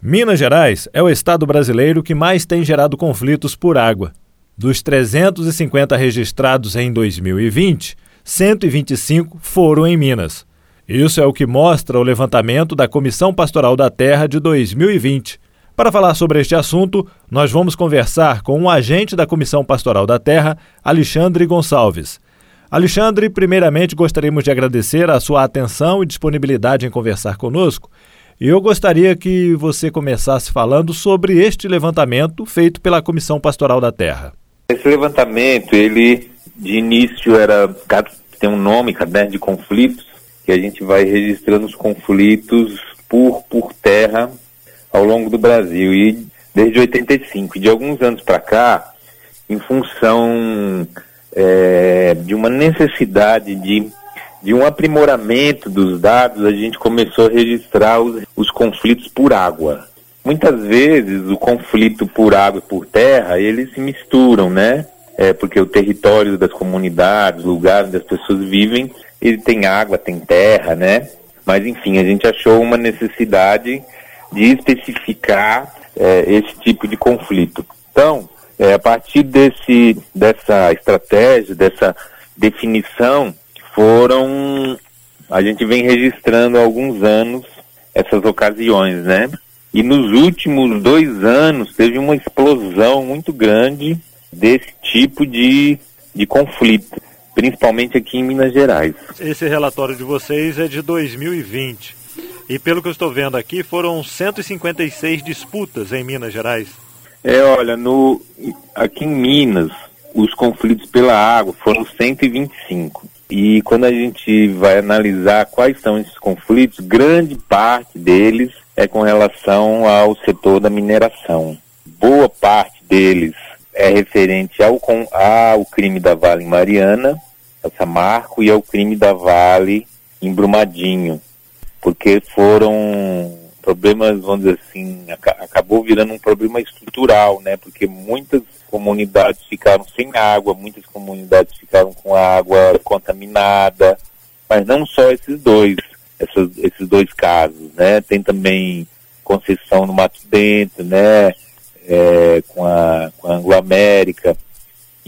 Minas Gerais é o estado brasileiro que mais tem gerado conflitos por água. Dos 350 registrados em 2020, 125 foram em Minas. Isso é o que mostra o levantamento da Comissão Pastoral da Terra de 2020. Para falar sobre este assunto, nós vamos conversar com um agente da Comissão Pastoral da Terra, Alexandre Gonçalves. Alexandre, primeiramente gostaríamos de agradecer a sua atenção e disponibilidade em conversar conosco. E eu gostaria que você começasse falando sobre este levantamento feito pela Comissão Pastoral da Terra. Esse levantamento, ele de início era tem um nome, caderno de conflitos, que a gente vai registrando os conflitos por, por terra ao longo do Brasil. E desde 85, de alguns anos para cá, em função é, de uma necessidade de, de um aprimoramento dos dados, a gente começou a registrar os, os conflitos por água. Muitas vezes o conflito por água e por terra, eles se misturam, né? É, porque o território das comunidades, o lugar onde as pessoas vivem, ele tem água, tem terra, né? Mas enfim, a gente achou uma necessidade de especificar é, esse tipo de conflito. Então, é, a partir desse, dessa estratégia, dessa definição, foram. A gente vem registrando há alguns anos essas ocasiões, né? E nos últimos dois anos teve uma explosão muito grande desse tipo de, de conflito principalmente aqui em Minas Gerais. Esse relatório de vocês é de 2020. E pelo que eu estou vendo aqui, foram 156 disputas em Minas Gerais. É, olha, no, aqui em Minas, os conflitos pela água foram 125. E quando a gente vai analisar quais são esses conflitos, grande parte deles é com relação ao setor da mineração. Boa parte deles é referente ao, ao crime da Vale Mariana Samarco e ao crime da Vale em Brumadinho, porque foram problemas, vamos dizer assim, acabou virando um problema estrutural, né? Porque muitas comunidades ficaram sem água, muitas comunidades ficaram com água contaminada, mas não só esses dois, esses, esses dois casos, né? Tem também Conceição no Mato Dentro, né? É, com a, com a Anglo-América,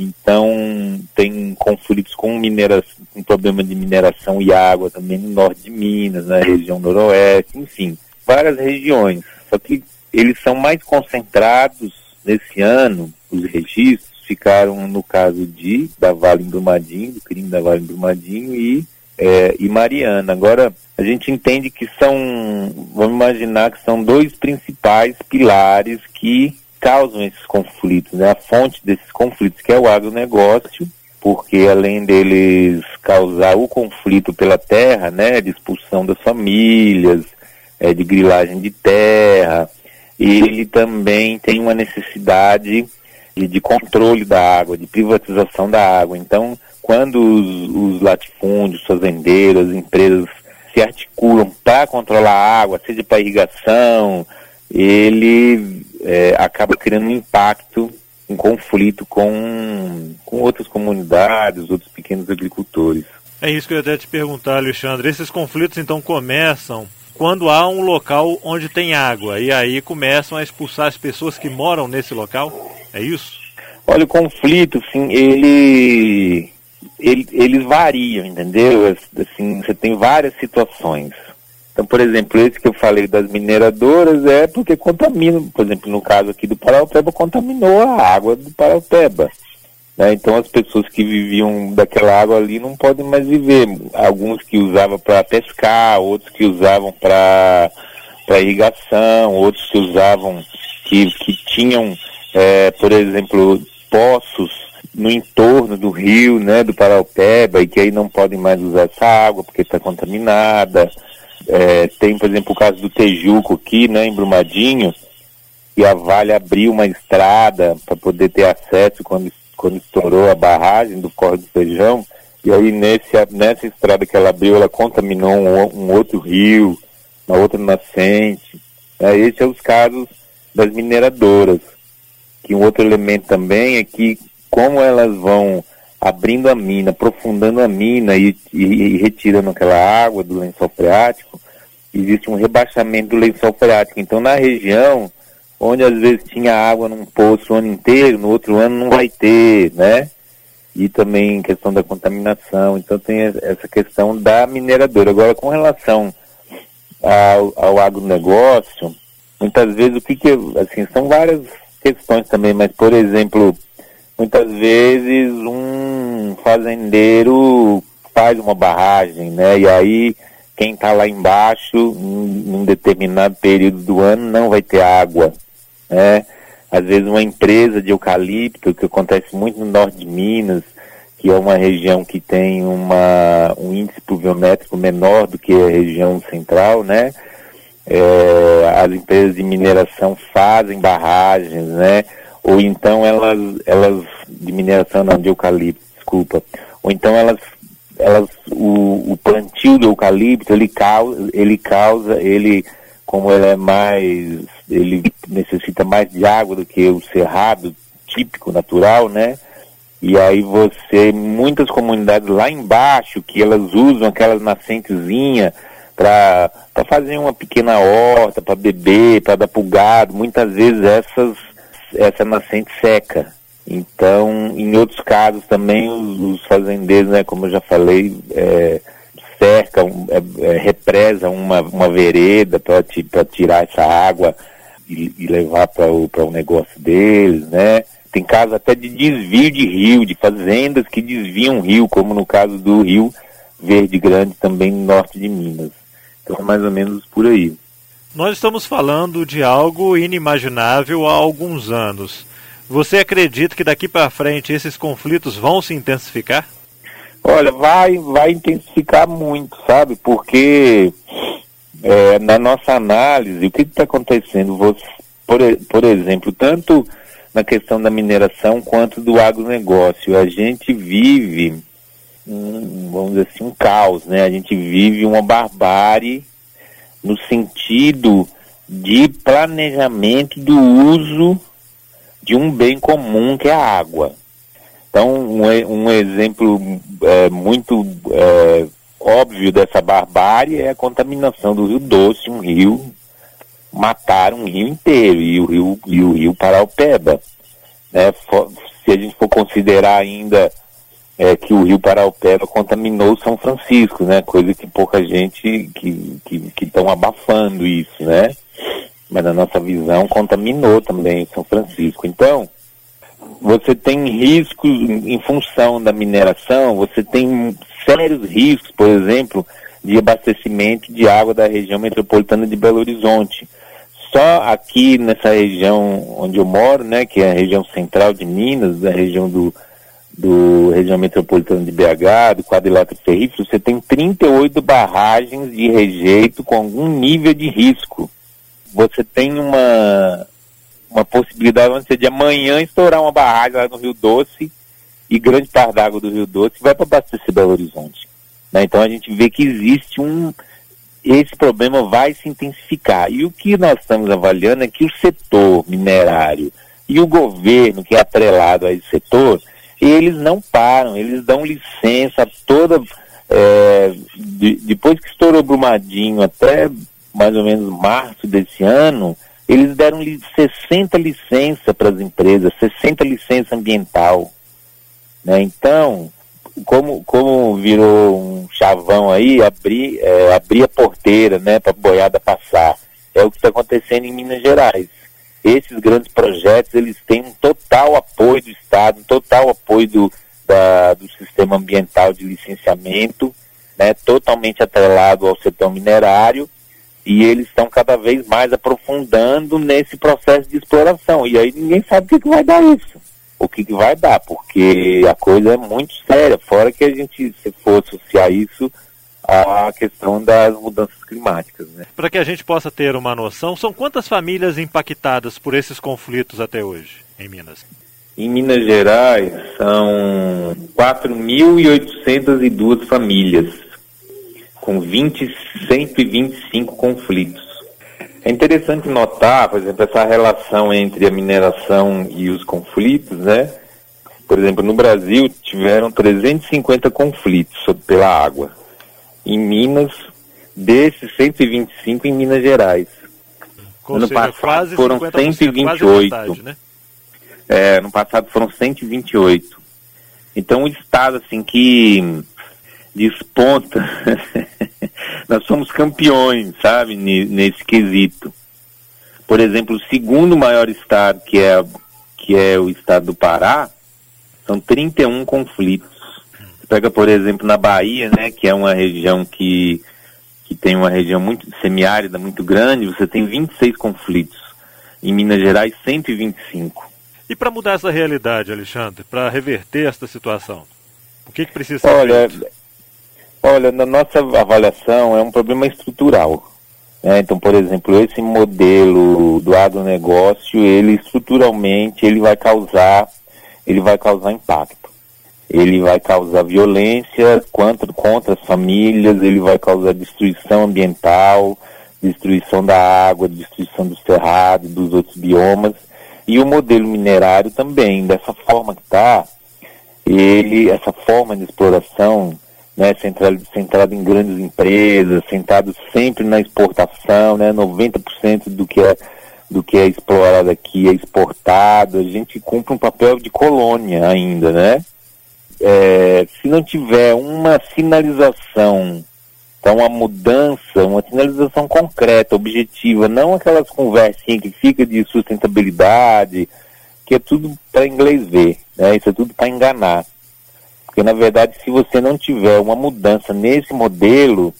então, tem conflitos com mineração, com problema de mineração e água também no norte de Minas, na região noroeste, enfim, várias regiões. Só que eles são mais concentrados nesse ano, os registros ficaram no caso de da Vale Brumadinho, do crime da Vale Brumadinho e, é, e Mariana. Agora, a gente entende que são, vamos imaginar que são dois principais pilares que causam esses conflitos, né? A fonte desses conflitos que é o agronegócio, porque além deles causar o conflito pela terra, né, de expulsão das famílias, é, de grilagem de terra, ele também tem uma necessidade de, de, controle da água, de privatização da água. Então, quando os, os latifúndios, fazendeiros, as empresas se articulam para controlar a água, seja para irrigação, ele é, acaba criando um impacto, um conflito com, com outras comunidades, outros pequenos agricultores. É isso que eu ia até te perguntar, Alexandre. Esses conflitos então começam quando há um local onde tem água e aí começam a expulsar as pessoas que moram nesse local? É isso? Olha, o conflito, sim, ele, ele eles variam, entendeu? Assim, você tem várias situações. Então, por exemplo, esse que eu falei das mineradoras é porque contamina, por exemplo, no caso aqui do Paraupeba, contaminou a água do Paraupeba. Né? Então, as pessoas que viviam daquela água ali não podem mais viver. Alguns que usavam para pescar, outros que usavam para irrigação, outros que usavam, que, que tinham, é, por exemplo, poços no entorno do rio, né, do Paraupeba, e que aí não podem mais usar essa água porque está contaminada. É, tem, por exemplo, o caso do Tejuco aqui, né, em Brumadinho, que a Vale abriu uma estrada para poder ter acesso quando, quando estourou a barragem do Corre do Feijão. E aí nesse, nessa estrada que ela abriu, ela contaminou um, um outro rio, uma outra nascente. É, esse é os casos das mineradoras. Que um outro elemento também é que como elas vão abrindo a mina, aprofundando a mina e, e, e retirando aquela água do lençol freático, existe um rebaixamento do lençol freático. Então, na região, onde às vezes tinha água num poço o ano inteiro, no outro ano não vai ter, né? E também questão da contaminação. Então, tem essa questão da mineradora. Agora, com relação ao, ao agronegócio, muitas vezes o que que, assim, são várias questões também, mas, por exemplo, muitas vezes um fazendeiro faz uma barragem, né? E aí quem está lá embaixo, em um determinado período do ano, não vai ter água. Né? Às vezes uma empresa de eucalipto, que acontece muito no norte de Minas, que é uma região que tem uma, um índice pluviométrico menor do que a região central, né? É, as empresas de mineração fazem barragens, né? Ou então elas, elas de mineração não, de eucalipto, desculpa. Ou então elas elas, o, o plantio do eucalipto, ele causa, ele causa, ele, como ele é mais, ele necessita mais de água do que o cerrado típico, natural, né? E aí você, muitas comunidades lá embaixo, que elas usam aquelas nascentezinhas para fazer uma pequena horta, para beber, para dar pro gado, muitas vezes essas, essa nascente seca. Então, em outros casos também, os, os fazendeiros, né, como eu já falei, é, cercam, é, é, represam uma, uma vereda para tirar essa água e, e levar para o, o negócio deles, né? Tem casos até de desvio de rio, de fazendas que desviam rio, como no caso do rio Verde Grande, também no norte de Minas. Então, mais ou menos por aí. Nós estamos falando de algo inimaginável há alguns anos. Você acredita que daqui para frente esses conflitos vão se intensificar? Olha, vai, vai intensificar muito, sabe? Porque é, na nossa análise, o que está acontecendo? Você, por, por exemplo, tanto na questão da mineração quanto do agronegócio, a gente vive, um, vamos dizer assim, um caos, né? A gente vive uma barbárie no sentido de planejamento do uso de um bem comum que é a água. Então, um, um exemplo é, muito é, óbvio dessa barbárie é a contaminação do Rio Doce, um rio, matar um rio inteiro, e o rio, e o rio Paraupeba. Né? Se a gente for considerar ainda é, que o rio Paraupeba contaminou São Francisco, né? coisa que pouca gente que estão que, que abafando isso, né? mas na nossa visão contaminou também São Francisco. Então, você tem riscos em função da mineração, você tem sérios riscos, por exemplo, de abastecimento de água da região metropolitana de Belo Horizonte. Só aqui nessa região onde eu moro, né, que é a região central de Minas, da região do, do região metropolitana de BH, do quadrilátero ferrífero, você tem 38 barragens de rejeito com algum nível de risco você tem uma, uma possibilidade de, de amanhã estourar uma barragem lá no Rio Doce e grande parte da água do Rio Doce vai para abastecer Belo Horizonte. Né? Então a gente vê que existe um. Esse problema vai se intensificar. E o que nós estamos avaliando é que o setor minerário e o governo, que é atrelado a esse setor, eles não param, eles dão licença toda. É, de, depois que estourou Brumadinho até mais ou menos março desse ano, eles deram 60 licenças para as empresas, 60 licença ambiental. Né? Então, como, como virou um chavão aí, abrir, é, abrir a porteira né, para a boiada passar. É o que está acontecendo em Minas Gerais. Esses grandes projetos, eles têm um total apoio do Estado, um total apoio do, da, do sistema ambiental de licenciamento, né, totalmente atrelado ao setor minerário, e eles estão cada vez mais aprofundando nesse processo de exploração. E aí ninguém sabe o que, que vai dar isso. O que, que vai dar, porque a coisa é muito séria, fora que a gente, se for associar isso à questão das mudanças climáticas. Né? Para que a gente possa ter uma noção, são quantas famílias impactadas por esses conflitos até hoje em Minas? Em Minas Gerais, são 4.802 famílias com 20, 125 conflitos. É interessante notar, por exemplo, essa relação entre a mineração e os conflitos, né? Por exemplo, no Brasil tiveram 350 conflitos pela água. Em Minas, desses 125 em Minas Gerais. Ou ano seja, passado foram 128. Metade, né? É, no passado foram 128. Então o estado assim que desponta, nós somos campeões, sabe, nesse quesito. Por exemplo, o segundo maior estado, que é, que é o estado do Pará, são 31 conflitos. Você pega, por exemplo, na Bahia, né, que é uma região que, que tem uma região muito semiárida, muito grande, você tem 26 conflitos. Em Minas Gerais, 125. E para mudar essa realidade, Alexandre, para reverter esta situação, o que, que precisa ser olha, feito? Olha, na nossa avaliação é um problema estrutural. Né? Então, por exemplo, esse modelo do agronegócio, ele estruturalmente ele vai causar, ele vai causar impacto. Ele vai causar violência contra, contra as famílias, ele vai causar destruição ambiental, destruição da água, destruição do cerrado, dos outros biomas. E o modelo minerário também, dessa forma que está, ele, essa forma de exploração, né, centrado, em grandes empresas, centrado sempre na exportação, né, 90% do que é do que é explorado aqui é exportado, a gente cumpre um papel de colônia ainda, né? É, se não tiver uma sinalização, então uma mudança, uma sinalização concreta, objetiva, não aquelas conversinhas que fica de sustentabilidade, que é tudo para inglês ver, né? Isso é tudo para enganar. Porque, na verdade, se você não tiver uma mudança nesse modelo,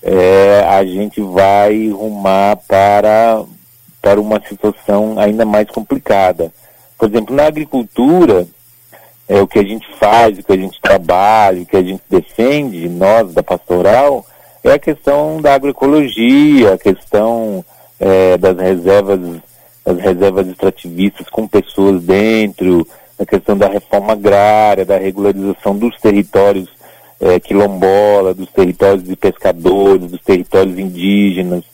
é, a gente vai rumar para, para uma situação ainda mais complicada. Por exemplo, na agricultura, é, o que a gente faz, o que a gente trabalha, o que a gente defende, nós da pastoral, é a questão da agroecologia, a questão é, das reservas, das reservas extrativistas com pessoas dentro, a questão da reforma agrária, da regularização dos territórios é, quilombola, dos territórios de pescadores, dos territórios indígenas,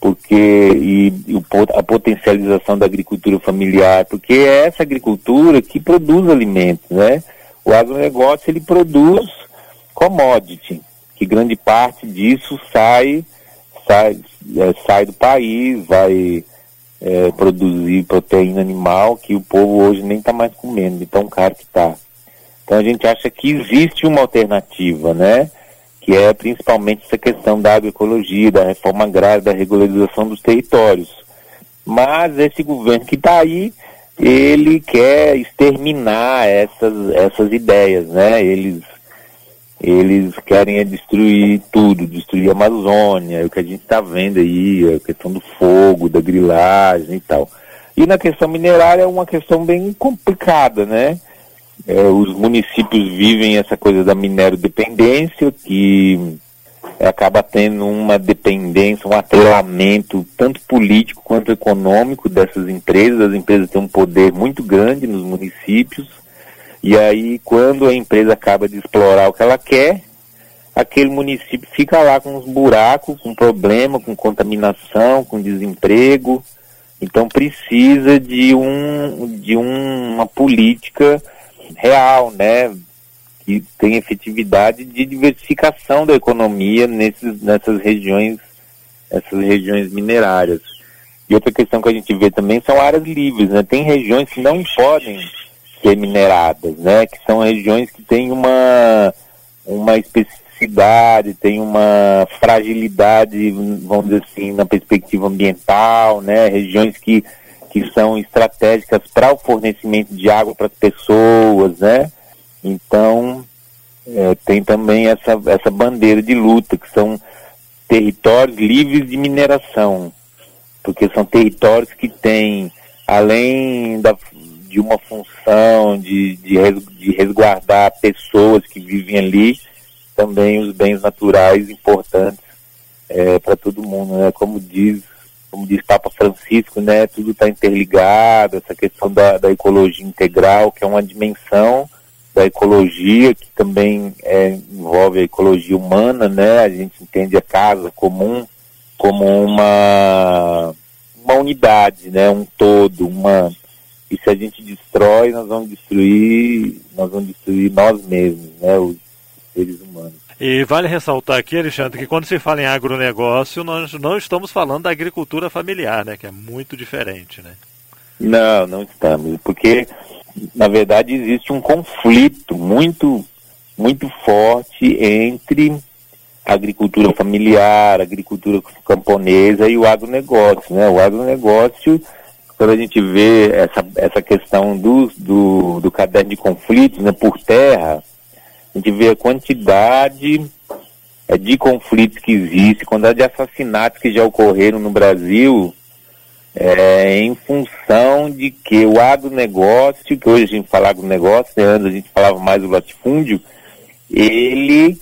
porque e, e a potencialização da agricultura familiar, porque é essa agricultura que produz alimentos, né? O agronegócio ele produz commodity, que grande parte disso sai sai, é, sai do país, vai é, produzir proteína animal que o povo hoje nem está mais comendo, de tão caro que está. Então a gente acha que existe uma alternativa, né? Que é principalmente essa questão da agroecologia, da reforma agrária, da regularização dos territórios. Mas esse governo que está aí, ele quer exterminar essas, essas ideias, né? Eles eles querem é destruir tudo, destruir a Amazônia, o que a gente está vendo aí, a questão do fogo, da grilagem e tal. E na questão minerária é uma questão bem complicada, né? É, os municípios vivem essa coisa da minero dependência, que acaba tendo uma dependência, um atrelamento tanto político quanto econômico dessas empresas. As empresas têm um poder muito grande nos municípios e aí, quando a empresa acaba de explorar o que ela quer, aquele município fica lá com uns buracos, com problema, com contaminação, com desemprego. Então precisa de, um, de um, uma política real, né? Que tem efetividade de diversificação da economia nesses, nessas regiões, essas regiões minerárias. E outra questão que a gente vê também são áreas livres, né? Tem regiões que não podem ser mineradas, né? Que são regiões que têm uma, uma especificidade, têm uma fragilidade, vamos dizer assim, na perspectiva ambiental, né? Regiões que, que são estratégicas para o fornecimento de água para as pessoas, né? Então, é, tem também essa, essa bandeira de luta, que são territórios livres de mineração, porque são territórios que têm, além da, de uma função de, de, resguardar pessoas que vivem ali, também os bens naturais importantes é, para todo mundo, né? Como diz, como diz Papa Francisco, né? Tudo está interligado, essa questão da, da ecologia integral, que é uma dimensão da ecologia que também é, envolve a ecologia humana, né? A gente entende a casa comum como uma uma unidade, né? Um todo, uma e se a gente destrói, nós vamos destruir, nós vamos destruir nós mesmos, né, os seres humanos. E vale ressaltar aqui, Alexandre, que quando se fala em agronegócio, nós não estamos falando da agricultura familiar, né? Que é muito diferente, né? Não, não estamos, porque na verdade existe um conflito muito, muito forte entre a agricultura familiar, a agricultura camponesa e o agronegócio, né? O agronegócio, quando a gente vê essa, essa questão do, do, do caderno de conflitos, né, por terra, a gente vê a quantidade é, de conflitos que existe, quantidade de assassinatos que já ocorreram no Brasil, é, em função de que o agronegócio, que hoje a gente fala agronegócio, né, antes a gente falava mais do latifúndio, ele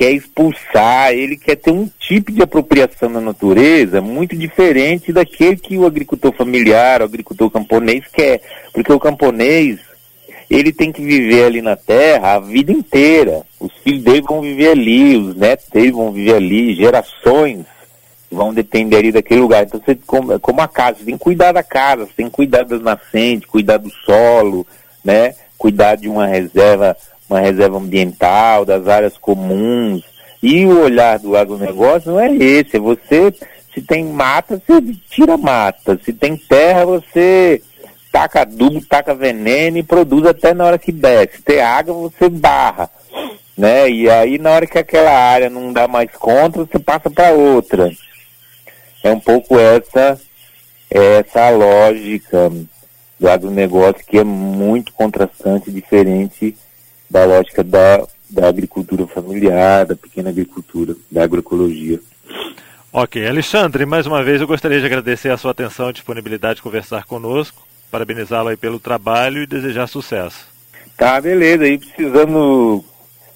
quer expulsar, ele quer ter um tipo de apropriação da natureza muito diferente daquele que o agricultor familiar, o agricultor camponês quer. Porque o camponês, ele tem que viver ali na terra a vida inteira. Os filhos dele vão viver ali, os netos dele vão viver ali, gerações vão depender ali daquele lugar. Então você, como, como a casa, você tem que cuidar da casa, você tem que cuidar das nascentes, cuidar do solo, né? Cuidar de uma reserva, uma reserva ambiental, das áreas comuns. E o olhar do agronegócio não é esse, é você, se tem mata, você tira mata, se tem terra, você taca adubo, taca veneno e produz até na hora que desce. Tem água, você barra, né? E aí na hora que aquela área não dá mais conta, você passa para outra. É um pouco essa essa lógica do agronegócio que é muito contrastante, diferente da lógica da, da agricultura familiar, da pequena agricultura, da agroecologia. Ok, Alexandre, mais uma vez eu gostaria de agradecer a sua atenção e disponibilidade de conversar conosco parabenizá-lo aí pelo trabalho e desejar sucesso. Tá, beleza. E precisando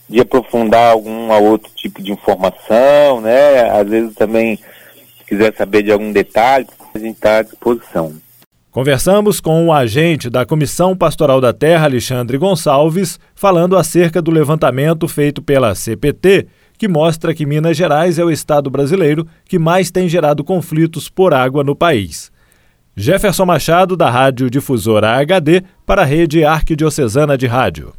de aprofundar algum outro tipo de informação, né? Às vezes também, se quiser saber de algum detalhe, a gente está à disposição. Conversamos com o agente da Comissão Pastoral da Terra, Alexandre Gonçalves, falando acerca do levantamento feito pela CPT, que mostra que Minas Gerais é o estado brasileiro que mais tem gerado conflitos por água no país. Jefferson Machado, da Rádio Difusora HD, para a Rede Arquidiocesana de Rádio.